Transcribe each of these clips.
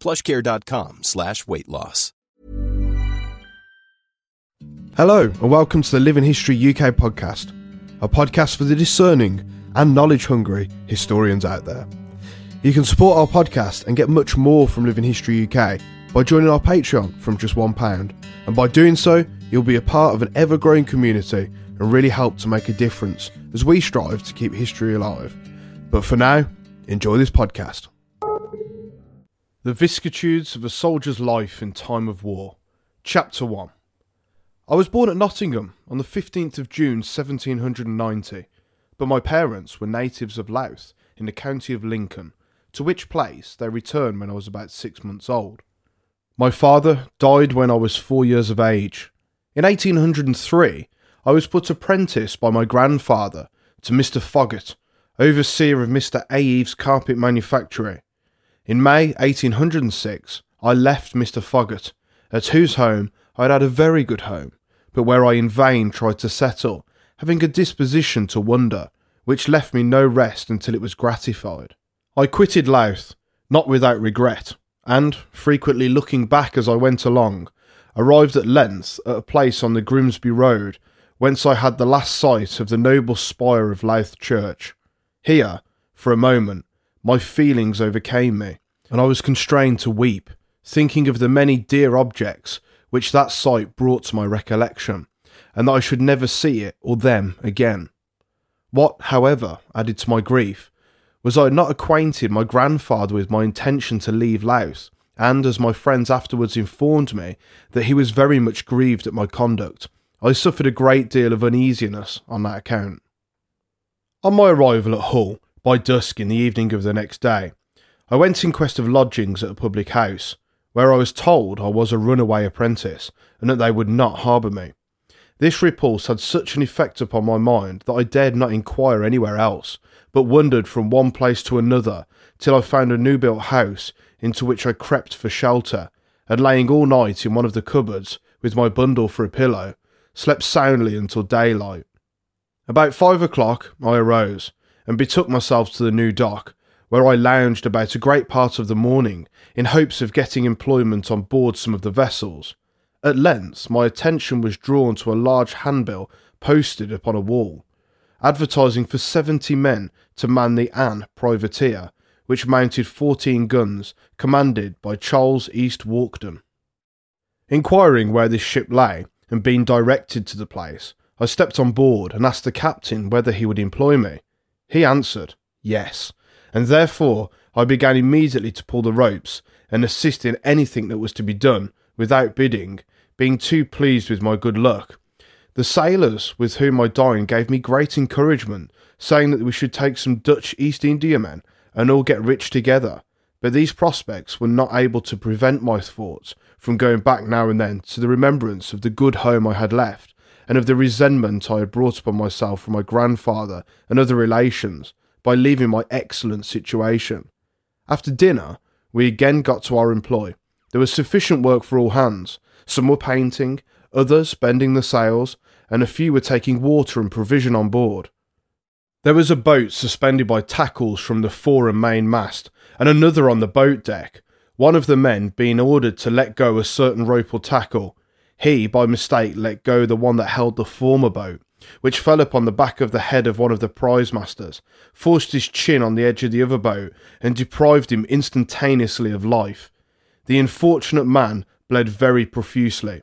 plushcare.com slash weight loss. Hello, and welcome to the Living History UK podcast, a podcast for the discerning and knowledge hungry historians out there. You can support our podcast and get much more from Living History UK by joining our Patreon from just £1. And by doing so, you'll be a part of an ever growing community and really help to make a difference as we strive to keep history alive. But for now, enjoy this podcast. The Vicissitudes of a Soldier's Life in Time of War, Chapter 1. I was born at Nottingham on the 15th of June 1790, but my parents were natives of Louth in the county of Lincoln, to which place they returned when I was about six months old. My father died when I was four years of age. In 1803, I was put apprentice by my grandfather to Mr. Foggett, overseer of Mr. A. Eve's carpet manufactory. In May 1806, I left Mr. Foggett, at whose home I had had a very good home, but where I in vain tried to settle, having a disposition to wander, which left me no rest until it was gratified. I quitted Louth, not without regret, and, frequently looking back as I went along, arrived at length at a place on the Grimsby Road whence I had the last sight of the noble spire of Louth Church. Here, for a moment, my feelings overcame me, and I was constrained to weep, thinking of the many dear objects which that sight brought to my recollection, and that I should never see it or them again. What, however, added to my grief, was I had not acquainted my grandfather with my intention to leave Louth, and as my friends afterwards informed me that he was very much grieved at my conduct, I suffered a great deal of uneasiness on that account. On my arrival at Hull, by dusk in the evening of the next day, I went in quest of lodgings at a public house, where I was told I was a runaway apprentice and that they would not harbour me. This repulse had such an effect upon my mind that I dared not inquire anywhere else, but wandered from one place to another till I found a new built house into which I crept for shelter, and laying all night in one of the cupboards, with my bundle for a pillow, slept soundly until daylight. About five o'clock I arose, and betook myself to the new dock, where I lounged about a great part of the morning in hopes of getting employment on board some of the vessels. At length my attention was drawn to a large handbill posted upon a wall, advertising for seventy men to man the Anne privateer, which mounted fourteen guns, commanded by Charles East Walkden. Inquiring where this ship lay, and being directed to the place, I stepped on board and asked the captain whether he would employ me. He answered, yes, and therefore I began immediately to pull the ropes and assist in anything that was to be done without bidding, being too pleased with my good luck. The sailors with whom I dined gave me great encouragement, saying that we should take some Dutch East Indiamen and all get rich together. But these prospects were not able to prevent my thoughts from going back now and then to the remembrance of the good home I had left, and of the resentment I had brought upon myself from my grandfather and other relations by leaving my excellent situation. After dinner, we again got to our employ. there was sufficient work for all hands. Some were painting, others bending the sails, and a few were taking water and provision on board. There was a boat suspended by tackles from the fore and main mast, and another on the boat deck, one of the men being ordered to let go a certain rope or tackle. He, by mistake, let go the one that held the former boat, which fell upon the back of the head of one of the prize masters, forced his chin on the edge of the other boat, and deprived him instantaneously of life. The unfortunate man bled very profusely,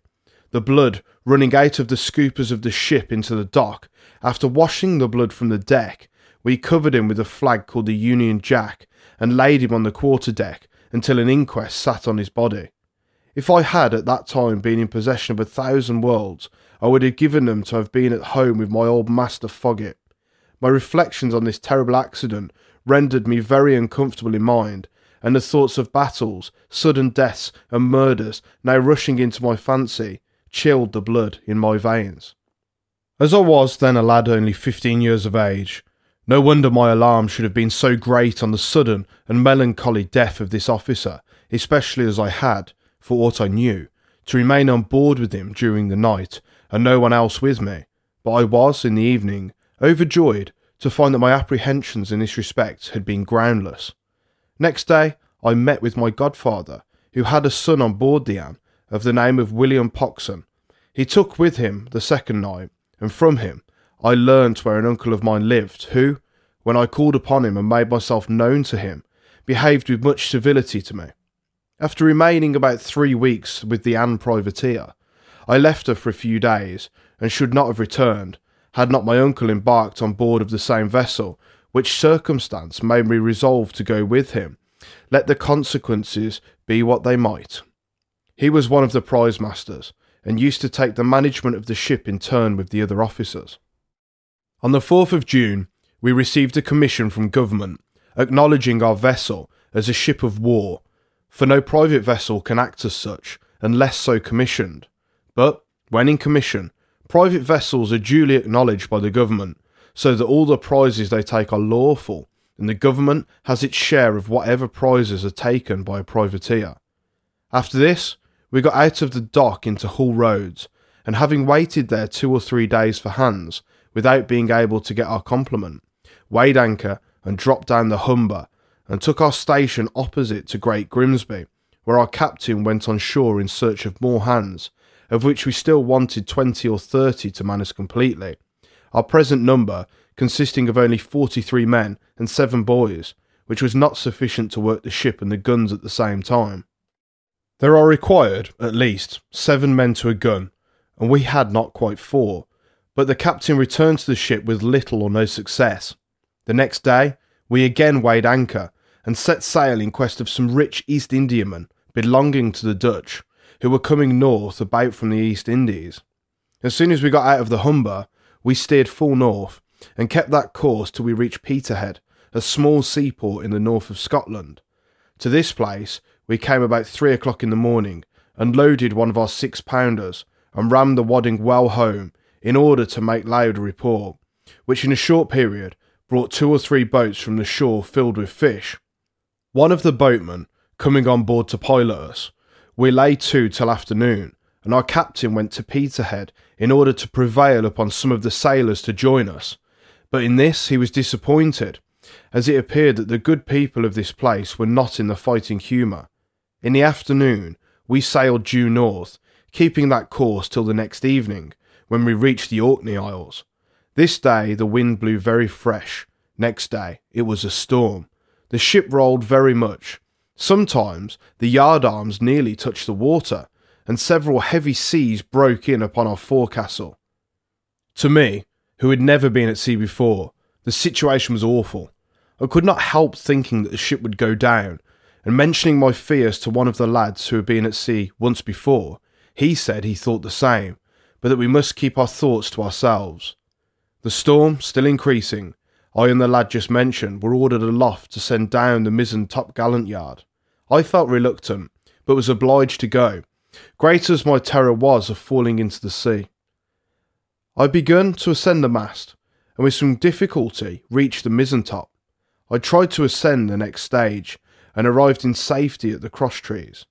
the blood running out of the scuppers of the ship into the dock. After washing the blood from the deck, we covered him with a flag called the Union Jack and laid him on the quarter deck until an inquest sat on his body. If I had at that time been in possession of a thousand worlds, I would have given them to have been at home with my old master Foggett. My reflections on this terrible accident rendered me very uncomfortable in mind, and the thoughts of battles, sudden deaths, and murders now rushing into my fancy chilled the blood in my veins. As I was then a lad only fifteen years of age, no wonder my alarm should have been so great on the sudden and melancholy death of this officer, especially as I had, for aught I knew, to remain on board with him during the night, and no one else with me. But I was, in the evening, overjoyed to find that my apprehensions in this respect had been groundless. Next day, I met with my godfather, who had a son on board the Anne of the name of William Poxon. He took with him the second night, and from him I learnt where an uncle of mine lived, who, when I called upon him and made myself known to him, behaved with much civility to me. After remaining about three weeks with the Anne privateer, I left her for a few days, and should not have returned, had not my uncle embarked on board of the same vessel, which circumstance made me resolve to go with him, let the consequences be what they might. He was one of the prize masters, and used to take the management of the ship in turn with the other officers. On the 4th of June, we received a commission from Government acknowledging our vessel as a ship of war, for no private vessel can act as such unless so commissioned. But, when in commission, private vessels are duly acknowledged by the Government, so that all the prizes they take are lawful, and the Government has its share of whatever prizes are taken by a privateer. After this, we got out of the dock into Hull Roads, and having waited there two or three days for hands, without being able to get our complement, weighed anchor and dropped down the Humber, and took our station opposite to Great Grimsby, where our captain went on shore in search of more hands, of which we still wanted twenty or thirty to man us completely. Our present number consisting of only forty three men and seven boys, which was not sufficient to work the ship and the guns at the same time. There are required, at least, seven men to a gun, and we had not quite four, but the captain returned to the ship with little or no success. The next day, we again weighed anchor and set sail in quest of some rich East Indiamen belonging to the Dutch, who were coming north about from the East Indies. As soon as we got out of the Humber, we steered full north and kept that course till we reached Peterhead, a small seaport in the north of Scotland. To this place we came about three o'clock in the morning and loaded one of our six pounders and rammed the wadding well home in order to make loud report, which in a short period brought two or three boats from the shore filled with fish. One of the boatmen coming on board to pilot us, we lay to till afternoon, and our captain went to Peterhead in order to prevail upon some of the sailors to join us. But in this he was disappointed, as it appeared that the good people of this place were not in the fighting humour, in the afternoon, we sailed due north, keeping that course till the next evening, when we reached the Orkney Isles. This day the wind blew very fresh. Next day it was a storm. The ship rolled very much. Sometimes the yard arms nearly touched the water, and several heavy seas broke in upon our forecastle. To me, who had never been at sea before, the situation was awful. I could not help thinking that the ship would go down, and mentioning my fears to one of the lads who had been at sea once before, he said he thought the same, but that we must keep our thoughts to ourselves. The storm still increasing, I and the lad just mentioned were ordered aloft to send down the mizzen top gallant yard. I felt reluctant, but was obliged to go, great as my terror was of falling into the sea. I begun to ascend the mast, and with some difficulty reached the mizzen top. I tried to ascend the next stage, and arrived in safety at the cross trees.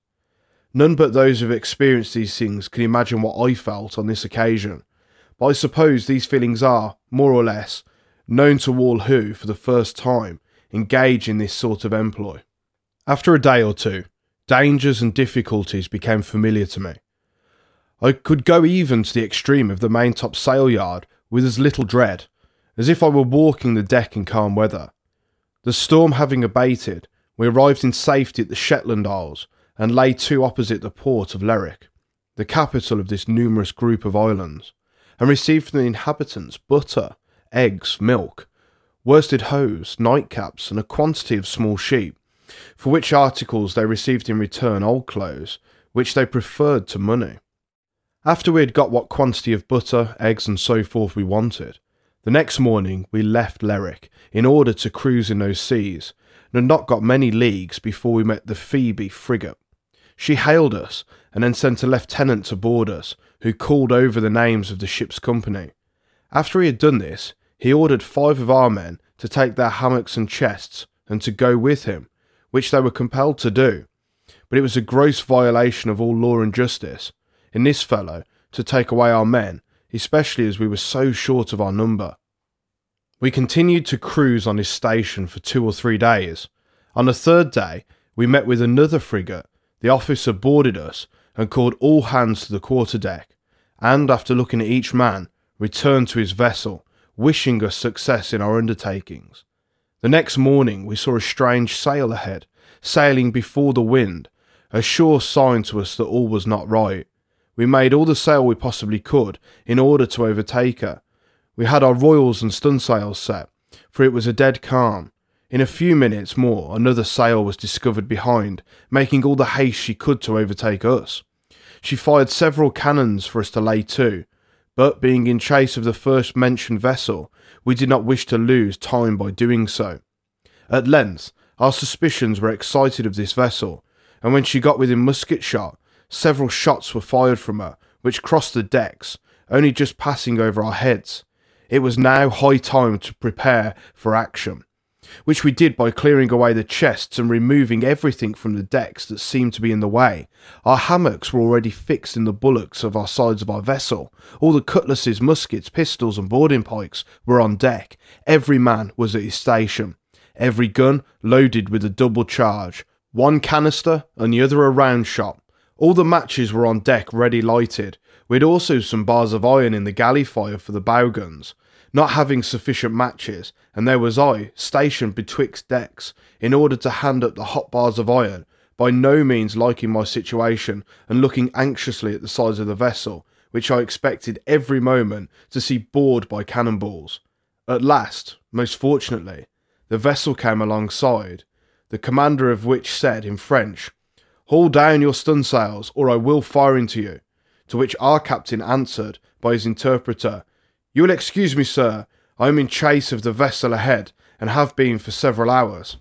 None but those who've experienced these things can imagine what I felt on this occasion, I suppose these feelings are, more or less, known to all who, for the first time, engage in this sort of employ. After a day or two, dangers and difficulties became familiar to me. I could go even to the extreme of the maintop sail yard with as little dread, as if I were walking the deck in calm weather. The storm having abated, we arrived in safety at the Shetland Isles and lay to opposite the port of Lerwick, the capital of this numerous group of islands, and received from the inhabitants butter, eggs, milk, worsted hose, nightcaps, and a quantity of small sheep, for which articles they received in return old clothes, which they preferred to money. After we had got what quantity of butter, eggs, and so forth we wanted, the next morning we left Lerwick in order to cruise in those seas, and had not got many leagues before we met the Phoebe frigate. She hailed us and then sent a lieutenant to board us, who called over the names of the ship's company. After he had done this, he ordered five of our men to take their hammocks and chests and to go with him, which they were compelled to do. But it was a gross violation of all law and justice in this fellow to take away our men, especially as we were so short of our number. We continued to cruise on this station for two or three days. On the third day, we met with another frigate. The officer boarded us and called all hands to the quarter deck, and after looking at each man, returned to his vessel, wishing us success in our undertakings. The next morning we saw a strange sail ahead, sailing before the wind, a sure sign to us that all was not right. We made all the sail we possibly could in order to overtake her. We had our royals and stunsails set, for it was a dead calm. In a few minutes more, another sail was discovered behind, making all the haste she could to overtake us. She fired several cannons for us to lay to, but being in chase of the first mentioned vessel, we did not wish to lose time by doing so. At length, our suspicions were excited of this vessel, and when she got within musket shot, several shots were fired from her, which crossed the decks, only just passing over our heads. It was now high time to prepare for action which we did by clearing away the chests and removing everything from the decks that seemed to be in the way. Our hammocks were already fixed in the bulwarks of our sides of our vessel. All the cutlasses, muskets, pistols, and boarding pikes were on deck. Every man was at his station. Every gun loaded with a double charge. One canister and the other a round shot. All the matches were on deck ready lighted. We had also some bars of iron in the galley fire for the bow guns not having sufficient matches, and there was I, stationed betwixt decks, in order to hand up the hot bars of iron, by no means liking my situation, and looking anxiously at the sides of the vessel, which I expected every moment to see bored by cannonballs. At last, most fortunately, the vessel came alongside, the commander of which said in French, Haul down your stunsails, or I will fire into you. To which our captain answered by his interpreter you will excuse me, sir. I am in chase of the vessel ahead, and have been for several hours.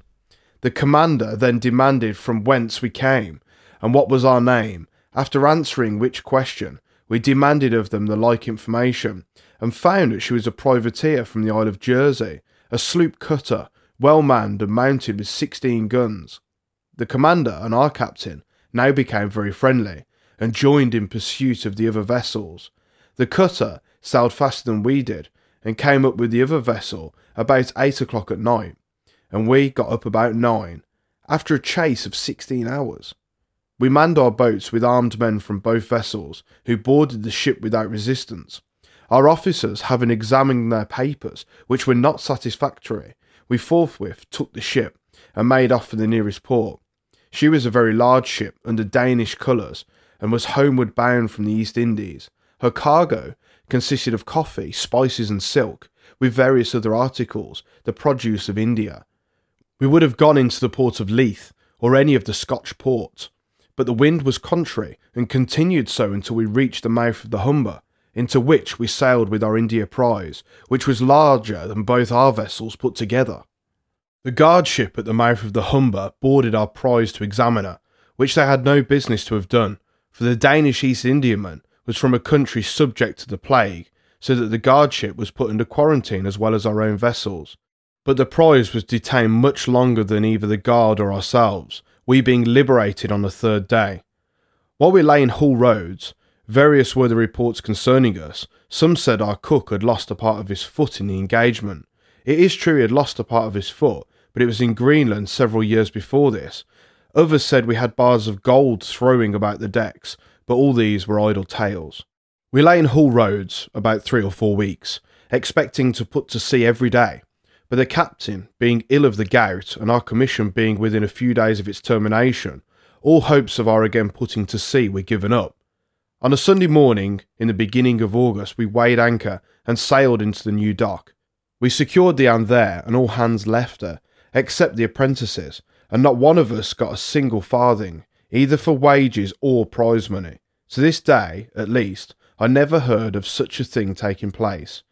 The commander then demanded from whence we came, and what was our name. After answering which question, we demanded of them the like information, and found that she was a privateer from the Isle of Jersey, a sloop cutter, well manned and mounted with sixteen guns. The commander and our captain now became very friendly, and joined in pursuit of the other vessels. The cutter sailed faster than we did and came up with the other vessel about eight o'clock at night, and we got up about nine, after a chase of sixteen hours. We manned our boats with armed men from both vessels, who boarded the ship without resistance. Our officers having examined their papers, which were not satisfactory, we forthwith took the ship and made off for the nearest port. She was a very large ship under Danish colours, and was homeward bound from the East Indies. Her cargo consisted of coffee, spices, and silk, with various other articles, the produce of India. We would have gone into the port of Leith or any of the Scotch ports, but the wind was contrary and continued so until we reached the mouth of the Humber, into which we sailed with our India prize, which was larger than both our vessels put together. The guard ship at the mouth of the Humber boarded our prize to examine her, which they had no business to have done, for the Danish East Indiaman was from a country subject to the plague, so that the guardship was put under quarantine as well as our own vessels. But the prize was detained much longer than either the guard or ourselves, we being liberated on the third day. While we lay in Hull roads, various were the reports concerning us. Some said our cook had lost a part of his foot in the engagement. It is true he had lost a part of his foot, but it was in Greenland several years before this. Others said we had bars of gold throwing about the decks, but all these were idle tales. We lay in Hull roads about three or four weeks, expecting to put to sea every day, but the captain, being ill of the gout and our commission being within a few days of its termination, all hopes of our again putting to sea were given up. On a Sunday morning, in the beginning of August, we weighed anchor and sailed into the new dock. We secured the Anne there, and all hands left her, except the apprentices, and not one of us got a single farthing, either for wages or prize money. To this day, at least, I never heard of such a thing taking place.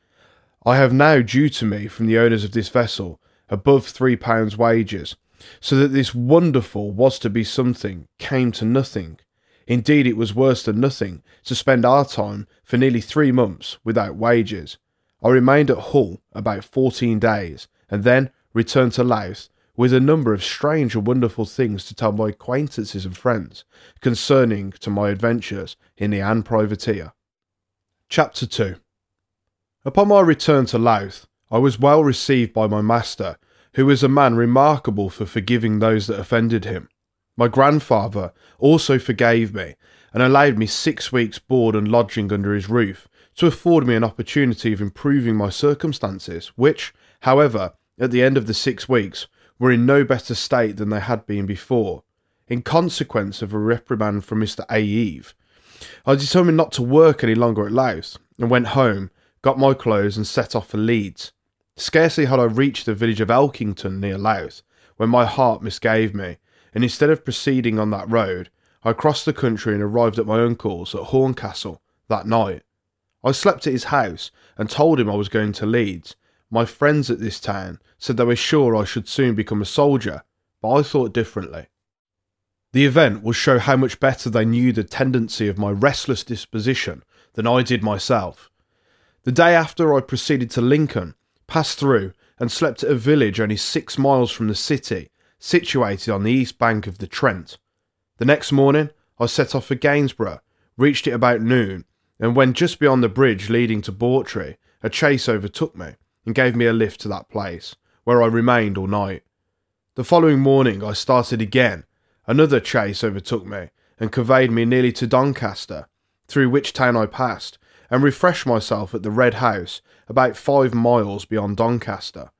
I have now due to me from the owners of this vessel above three pounds wages, so that this wonderful was to be something came to nothing. Indeed, it was worse than nothing to spend our time for nearly three months without wages. I remained at Hull about fourteen days, and then returned to Louth with a number of strange and wonderful things to tell my acquaintances and friends concerning to my adventures in the Anne Privateer. Chapter 2 Upon my return to Louth, I was well received by my master, who was a man remarkable for forgiving those that offended him. My grandfather also forgave me and allowed me six weeks' board and lodging under his roof to afford me an opportunity of improving my circumstances, which, however, at the end of the six weeks, were in no better state than they had been before, in consequence of a reprimand from Mr. A. Eve. I determined not to work any longer at Louth, and went home, got my clothes, and set off for Leeds. Scarcely had I reached the village of Elkington near Louth when my heart misgave me, and instead of proceeding on that road, I crossed the country and arrived at my uncle's at Horncastle that night. I slept at his house and told him I was going to Leeds. My friends at this town said they were sure I should soon become a soldier, but I thought differently. The event will show how much better they knew the tendency of my restless disposition than I did myself. The day after I proceeded to Lincoln, passed through, and slept at a village only six miles from the city, situated on the east bank of the Trent. The next morning, I set off for Gainsborough, reached it about noon, and when just beyond the bridge leading to Bawtry, a chase overtook me and gave me a lift to that place, where I remained all night. The following morning, I started again. Another chase overtook me and conveyed me nearly to Doncaster, through which town I passed, and refreshed myself at the Red House, about five miles beyond Doncaster.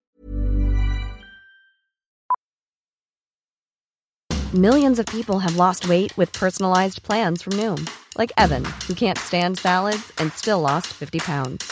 Millions of people have lost weight with personalized plans from Noom, like Evan, who can't stand salads and still lost 50 pounds.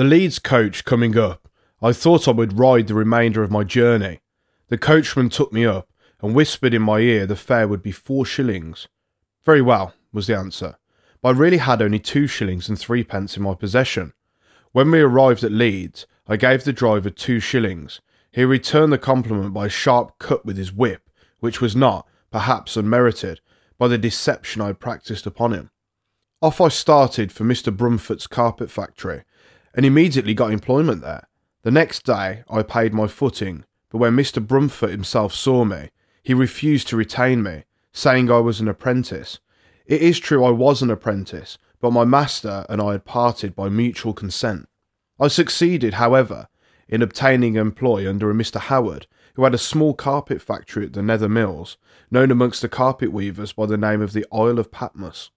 The Leeds coach coming up, I thought I would ride the remainder of my journey. The coachman took me up and whispered in my ear the fare would be four shillings. Very well, was the answer, but I really had only two shillings and threepence in my possession. When we arrived at Leeds, I gave the driver two shillings. He returned the compliment by a sharp cut with his whip, which was not, perhaps unmerited, by the deception I had practised upon him. Off I started for Mr. Brumfoot's carpet factory, and immediately got employment there. The next day I paid my footing, but when Mr. Brumfoot himself saw me, he refused to retain me, saying I was an apprentice. It is true I was an apprentice, but my master and I had parted by mutual consent. I succeeded, however, in obtaining employ under a Mr. Howard, who had a small carpet factory at the Nether Mills, known amongst the carpet weavers by the name of the Isle of Patmos.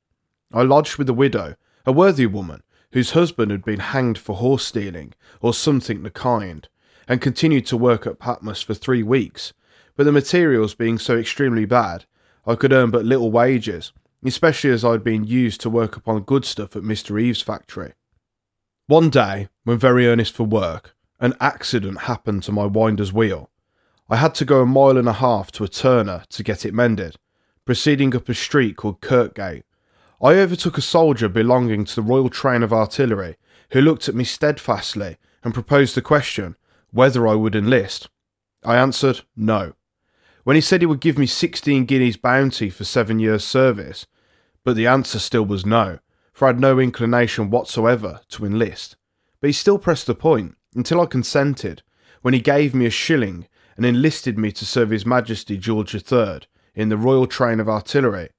I lodged with a widow, a worthy woman, whose husband had been hanged for horse stealing or something the kind, and continued to work at Patmos for three weeks, but the materials being so extremely bad, I could earn but little wages, especially as I'd been used to work upon good stuff at Mr. Eve's factory. One day, when very earnest for work, an accident happened to my winder's wheel. I had to go a mile and a half to a turner to get it mended, proceeding up a street called Kirkgate. I overtook a soldier belonging to the Royal Train of Artillery who looked at me steadfastly and proposed the question whether I would enlist. I answered no. When he said he would give me 16 guineas bounty for seven years' service, but the answer still was no, for I had no inclination whatsoever to enlist. But he still pressed the point until I consented, when he gave me a shilling and enlisted me to serve His Majesty George III in the Royal Train of Artillery.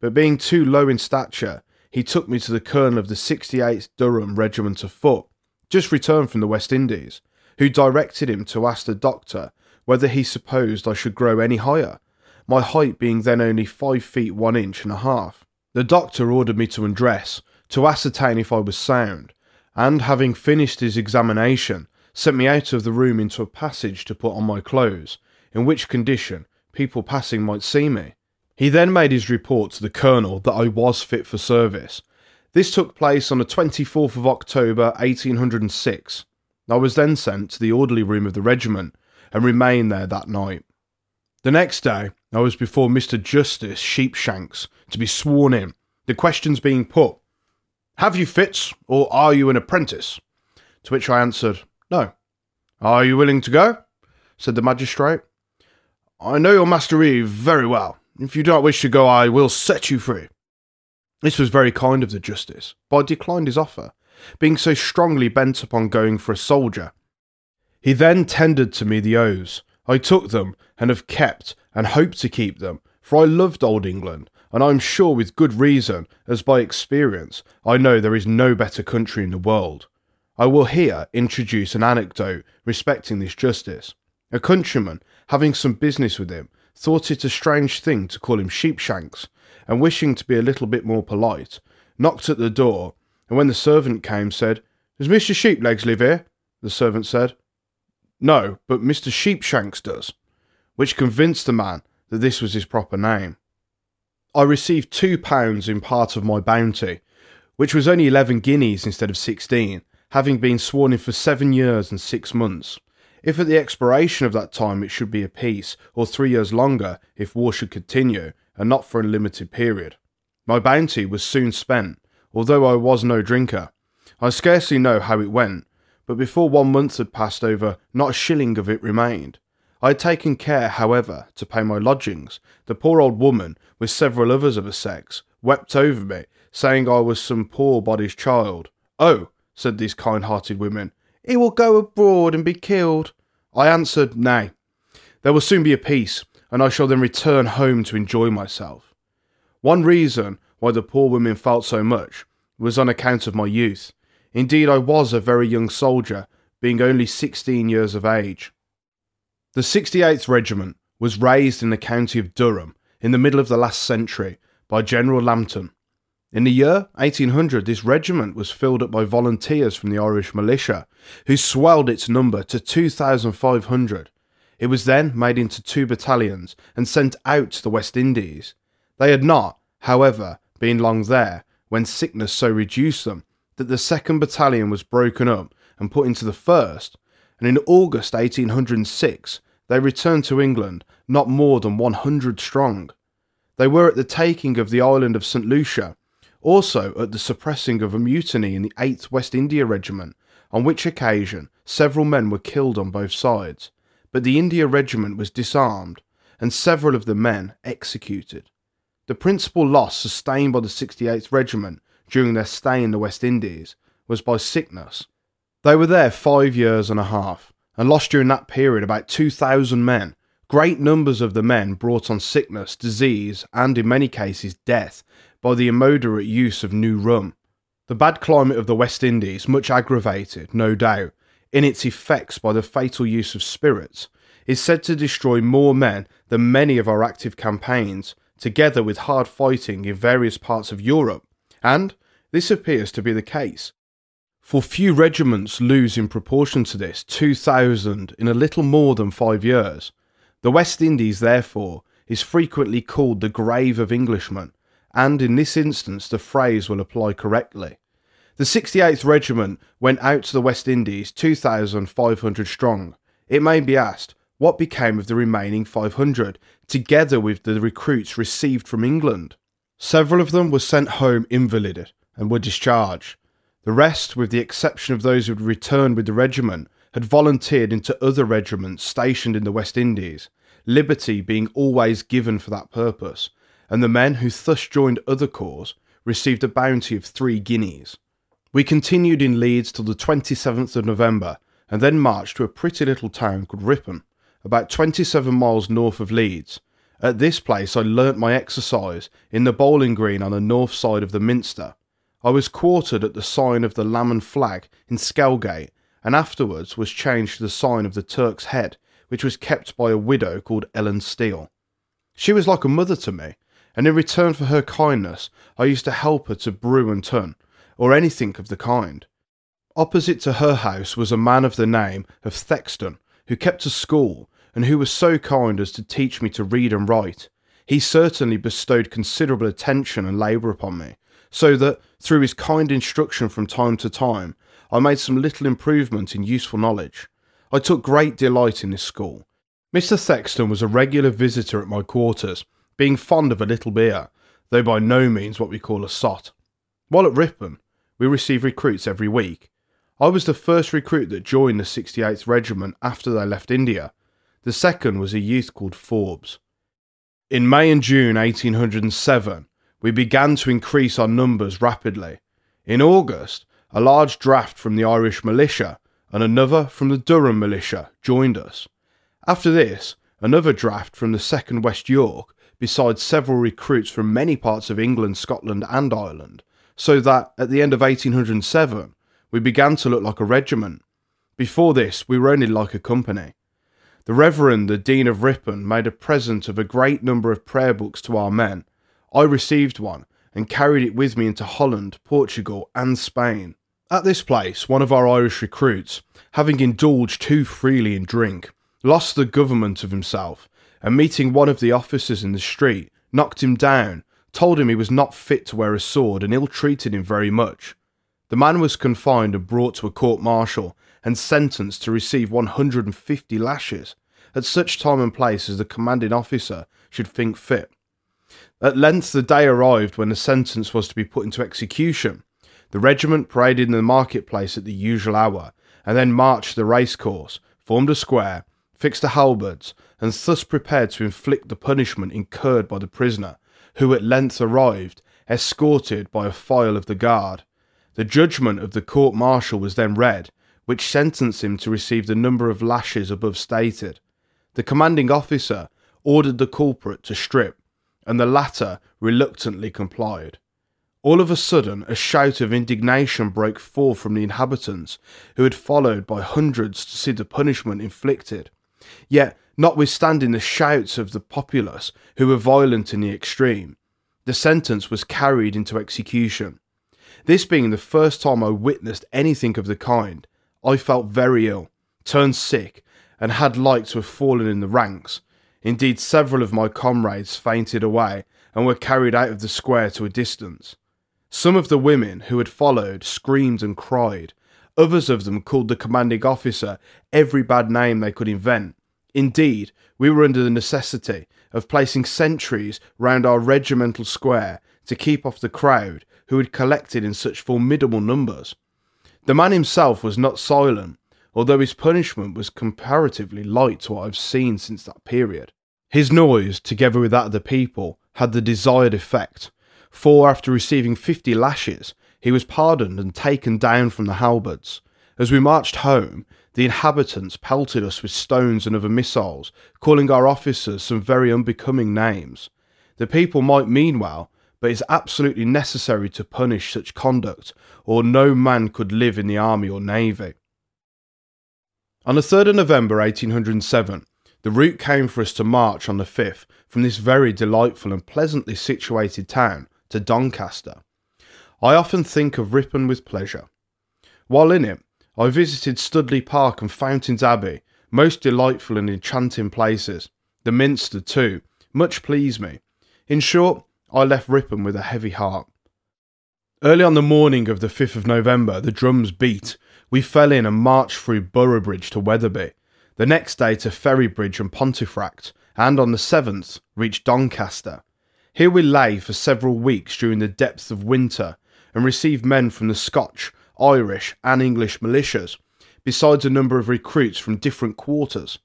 But being too low in stature, he took me to the colonel of the 68th Durham Regiment of Foot, just returned from the West Indies, who directed him to ask the doctor whether he supposed I should grow any higher, my height being then only five feet one inch and a half. The doctor ordered me to undress, to ascertain if I was sound, and having finished his examination, sent me out of the room into a passage to put on my clothes, in which condition people passing might see me. He then made his report to the colonel that I was fit for service. This took place on the 24th of October 1806. I was then sent to the orderly room of the regiment and remained there that night. The next day, I was before Mr. Justice Sheepshanks to be sworn in, the questions being put Have you fits, or are you an apprentice? To which I answered, No. Are you willing to go? said the magistrate. I know your Master Eve very well. If you do not wish to go, I will set you free. This was very kind of the justice, but I declined his offer, being so strongly bent upon going for a soldier. He then tendered to me the oaths. I took them, and have kept, and hope to keep them, for I loved old England, and I am sure with good reason, as by experience, I know there is no better country in the world. I will here introduce an anecdote respecting this justice. A countryman, having some business with him, thought it a strange thing to call him Sheepshanks, and wishing to be a little bit more polite, knocked at the door, and when the servant came, said, Does Mr. Sheeplegs live here? The servant said, No, but Mr. Sheepshanks does, which convinced the man that this was his proper name. I received two pounds in part of my bounty, which was only eleven guineas instead of sixteen, having been sworn in for seven years and six months. If at the expiration of that time it should be a peace, or three years longer if war should continue, and not for a limited period. My bounty was soon spent, although I was no drinker. I scarcely know how it went, but before one month had passed over, not a shilling of it remained. I had taken care, however, to pay my lodgings. The poor old woman, with several others of her sex, wept over me, saying I was some poor body's child. Oh, said these kind hearted women, he will go abroad and be killed. I answered, Nay. There will soon be a peace, and I shall then return home to enjoy myself. One reason why the poor women felt so much was on account of my youth. Indeed, I was a very young soldier, being only sixteen years of age. The 68th Regiment was raised in the county of Durham in the middle of the last century by General Lambton. In the year 1800, this regiment was filled up by volunteers from the Irish militia, who swelled its number to 2,500. It was then made into two battalions and sent out to the West Indies. They had not, however, been long there when sickness so reduced them that the second battalion was broken up and put into the first, and in August 1806 they returned to England not more than 100 strong. They were at the taking of the island of St. Lucia also at the suppressing of a mutiny in the 8th West India Regiment, on which occasion several men were killed on both sides, but the India Regiment was disarmed and several of the men executed. The principal loss sustained by the 68th Regiment during their stay in the West Indies was by sickness. They were there five years and a half, and lost during that period about 2,000 men. Great numbers of the men brought on sickness, disease, and in many cases death by the immoderate use of new rum. The bad climate of the West Indies, much aggravated, no doubt, in its effects by the fatal use of spirits, is said to destroy more men than many of our active campaigns, together with hard fighting in various parts of Europe, and this appears to be the case. For few regiments lose in proportion to this 2,000 in a little more than five years. The West Indies, therefore, is frequently called the grave of Englishmen, and in this instance the phrase will apply correctly. The 68th Regiment went out to the West Indies 2,500 strong. It may be asked, what became of the remaining 500, together with the recruits received from England? Several of them were sent home invalided and were discharged. The rest, with the exception of those who had returned with the regiment, had volunteered into other regiments stationed in the West Indies, liberty being always given for that purpose, and the men who thus joined other corps received a bounty of three guineas. We continued in Leeds till the 27th of November, and then marched to a pretty little town called Ripon, about 27 miles north of Leeds. At this place I learnt my exercise in the bowling green on the north side of the Minster. I was quartered at the sign of the Lamb and Flag in Skelgate, and afterwards was changed to the sign of the Turk's Head, which was kept by a widow called Ellen Steele. She was like a mother to me, and in return for her kindness I used to help her to brew and tun, or anything of the kind. Opposite to her house was a man of the name of Thexton, who kept a school, and who was so kind as to teach me to read and write. He certainly bestowed considerable attention and labour upon me, so that, through his kind instruction from time to time, I made some little improvement in useful knowledge. I took great delight in this school. Mr. Thexton was a regular visitor at my quarters, being fond of a little beer, though by no means what we call a sot. While at Ripon, we received recruits every week. I was the first recruit that joined the 68th Regiment after they left India. The second was a youth called Forbes. In May and June 1807, we began to increase our numbers rapidly. In August, a large draft from the Irish militia and another from the Durham militia joined us. After this, another draft from the 2nd West York, besides several recruits from many parts of England, Scotland, and Ireland, so that at the end of 1807 we began to look like a regiment. Before this, we were only like a company. The Reverend, the Dean of Ripon, made a present of a great number of prayer books to our men. I received one and carried it with me into Holland, Portugal, and Spain. At this place, one of our Irish recruits, having indulged too freely in drink, lost the government of himself, and meeting one of the officers in the street, knocked him down told him he was not fit to wear a sword and ill treated him very much. The man was confined and brought to a court martial and sentenced to receive 150 lashes at such time and place as the commanding officer should think fit. At length the day arrived when the sentence was to be put into execution. The regiment paraded in the marketplace at the usual hour, and then marched the racecourse, formed a square, fixed the halberds, and thus prepared to inflict the punishment incurred by the prisoner, who at length arrived, escorted by a file of the guard. The judgment of the court martial was then read, which sentenced him to receive the number of lashes above stated. The commanding officer ordered the culprit to strip, and the latter reluctantly complied. All of a sudden, a shout of indignation broke forth from the inhabitants, who had followed by hundreds to see the punishment inflicted. Yet notwithstanding the shouts of the populace, who were violent in the extreme. The sentence was carried into execution. This being the first time I witnessed anything of the kind, I felt very ill, turned sick, and had like to have fallen in the ranks. Indeed, several of my comrades fainted away and were carried out of the square to a distance. Some of the women who had followed screamed and cried. Others of them called the commanding officer every bad name they could invent, Indeed, we were under the necessity of placing sentries round our regimental square to keep off the crowd who had collected in such formidable numbers. The man himself was not silent, although his punishment was comparatively light to what I've seen since that period. His noise, together with that of the people, had the desired effect, for after receiving fifty lashes, he was pardoned and taken down from the halberds. As we marched home, the inhabitants pelted us with stones and other missiles, calling our officers some very unbecoming names. The people might mean well, but it's absolutely necessary to punish such conduct, or no man could live in the army or navy. On the 3rd of November 1807, the route came for us to march on the 5th from this very delightful and pleasantly situated town to Doncaster. I often think of Ripon with pleasure. While in it, I visited Studley Park and Fountains Abbey, most delightful and enchanting places. The Minster, too, much pleased me. In short, I left Ripon with a heavy heart. Early on the morning of the 5th of November, the drums beat. We fell in and marched through Boroughbridge to Wetherby. The next day to Ferrybridge and Pontefract, and on the 7th reached Doncaster. Here we lay for several weeks during the depths of winter and received men from the Scotch, Irish, and English militias, besides a number of recruits from different quarters.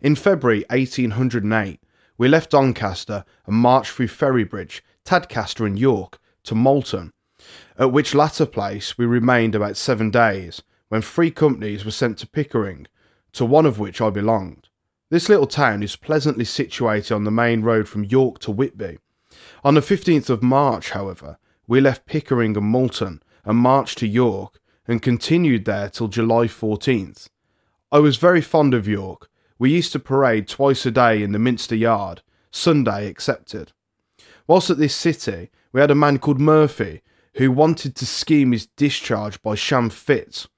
In February 1808, we left Doncaster and marched through Ferrybridge, Tadcaster, and York to Malton, at which latter place we remained about seven days, when three companies were sent to Pickering, to one of which I belonged. This little town is pleasantly situated on the main road from York to Whitby. On the 15th of March, however, we left Pickering and Malton and marched to York and continued there till July 14th. I was very fond of York. We used to parade twice a day in the Minster Yard, Sunday excepted. Whilst at this city, we had a man called Murphy who wanted to scheme his discharge by sham fits,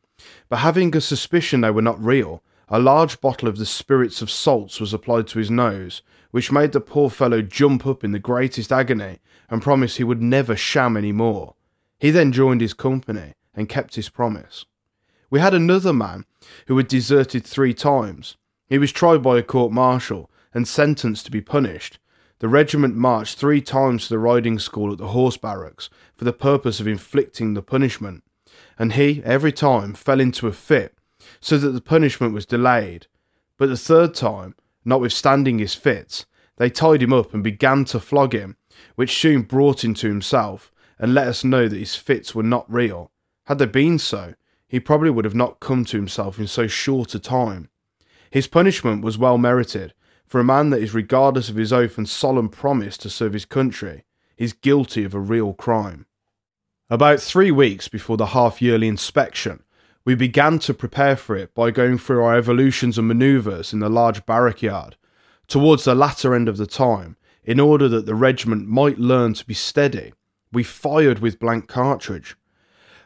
but having a suspicion they were not real, a large bottle of the spirits of salts was applied to his nose, which made the poor fellow jump up in the greatest agony and promise he would never sham any more. He then joined his company and kept his promise. We had another man who had deserted three times. He was tried by a court martial and sentenced to be punished. The regiment marched three times to the riding school at the horse barracks for the purpose of inflicting the punishment, and he every time fell into a fit, so that the punishment was delayed. But the third time, notwithstanding his fits, they tied him up and began to flog him, which soon brought him to himself and let us know that his fits were not real. Had they been so, he probably would have not come to himself in so short a time. His punishment was well merited, for a man that is regardless of his oath and solemn promise to serve his country is guilty of a real crime. About three weeks before the half yearly inspection, we began to prepare for it by going through our evolutions and manoeuvres in the large barrack yard, towards the latter end of the time, in order that the regiment might learn to be steady. We fired with blank cartridge.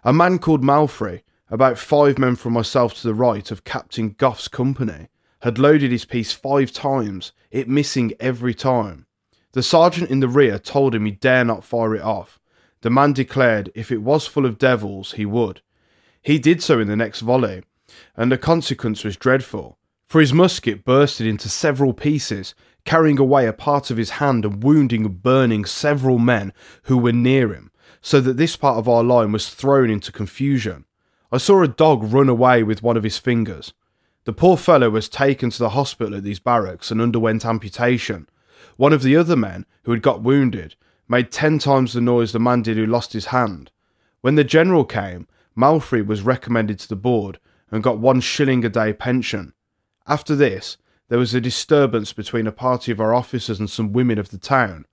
A man called Malfrey, about five men from myself to the right of Captain Gough's company, had loaded his piece five times, it missing every time. The sergeant in the rear told him he dare not fire it off. The man declared if it was full of devils, he would. He did so in the next volley, and the consequence was dreadful, for his musket bursted into several pieces, carrying away a part of his hand and wounding and burning several men who were near him, so that this part of our line was thrown into confusion. I saw a dog run away with one of his fingers. The poor fellow was taken to the hospital at these barracks and underwent amputation. One of the other men, who had got wounded, made ten times the noise the man did who lost his hand. When the general came, Malfrey was recommended to the board and got one shilling a day pension. After this, there was a disturbance between a party of our officers and some women of the town.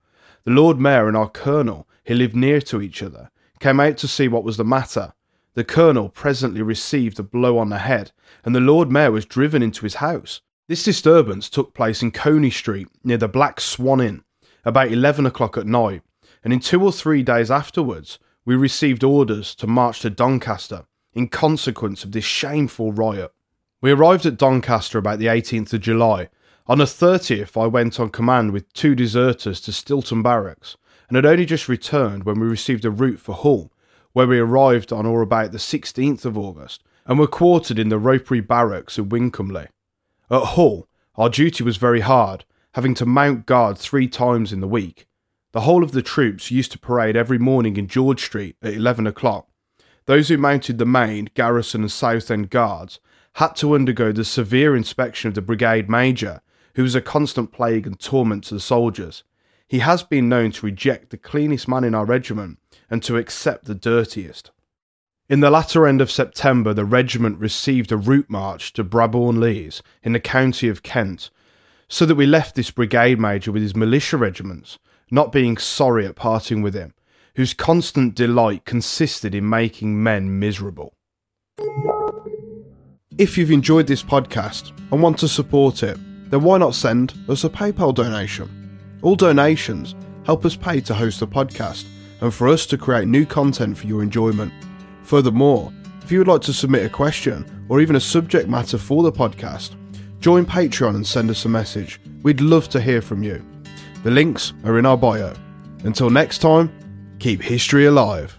The Lord Mayor and our colonel, who lived near to each other, came out to see what was the matter. The colonel presently received a blow on the head, and the Lord Mayor was driven into his house. This disturbance took place in Coney Street, near the Black Swan Inn, about eleven o'clock at night, and in two or three days afterwards, we received orders to march to Doncaster in consequence of this shameful riot. We arrived at Doncaster about the 18th of July. On the 30th, I went on command with two deserters to Stilton Barracks, and had only just returned when we received a route for Hull, where we arrived on or about the 16th of August, and were quartered in the Ropery Barracks in Wincolmlee. At Hull, our duty was very hard, having to mount guard three times in the week. The whole of the troops used to parade every morning in George Street at 11 o'clock. Those who mounted the main, garrison, and Southend guards had to undergo the severe inspection of the brigade major, who was a constant plague and torment to the soldiers. He has been known to reject the cleanest man in our regiment and to accept the dirtiest. In the latter end of September, the regiment received a route march to Brabourne Leys in the county of Kent, so that we left this brigade major with his militia regiments not being sorry at parting with him, whose constant delight consisted in making men miserable. If you've enjoyed this podcast and want to support it, then why not send us a PayPal donation? All donations help us pay to host the podcast and for us to create new content for your enjoyment. Furthermore, If you would like to submit a question or even a subject matter for the podcast, join Patreon and send us a message. We'd love to hear from you. The links are in our bio. Until next time, keep history alive.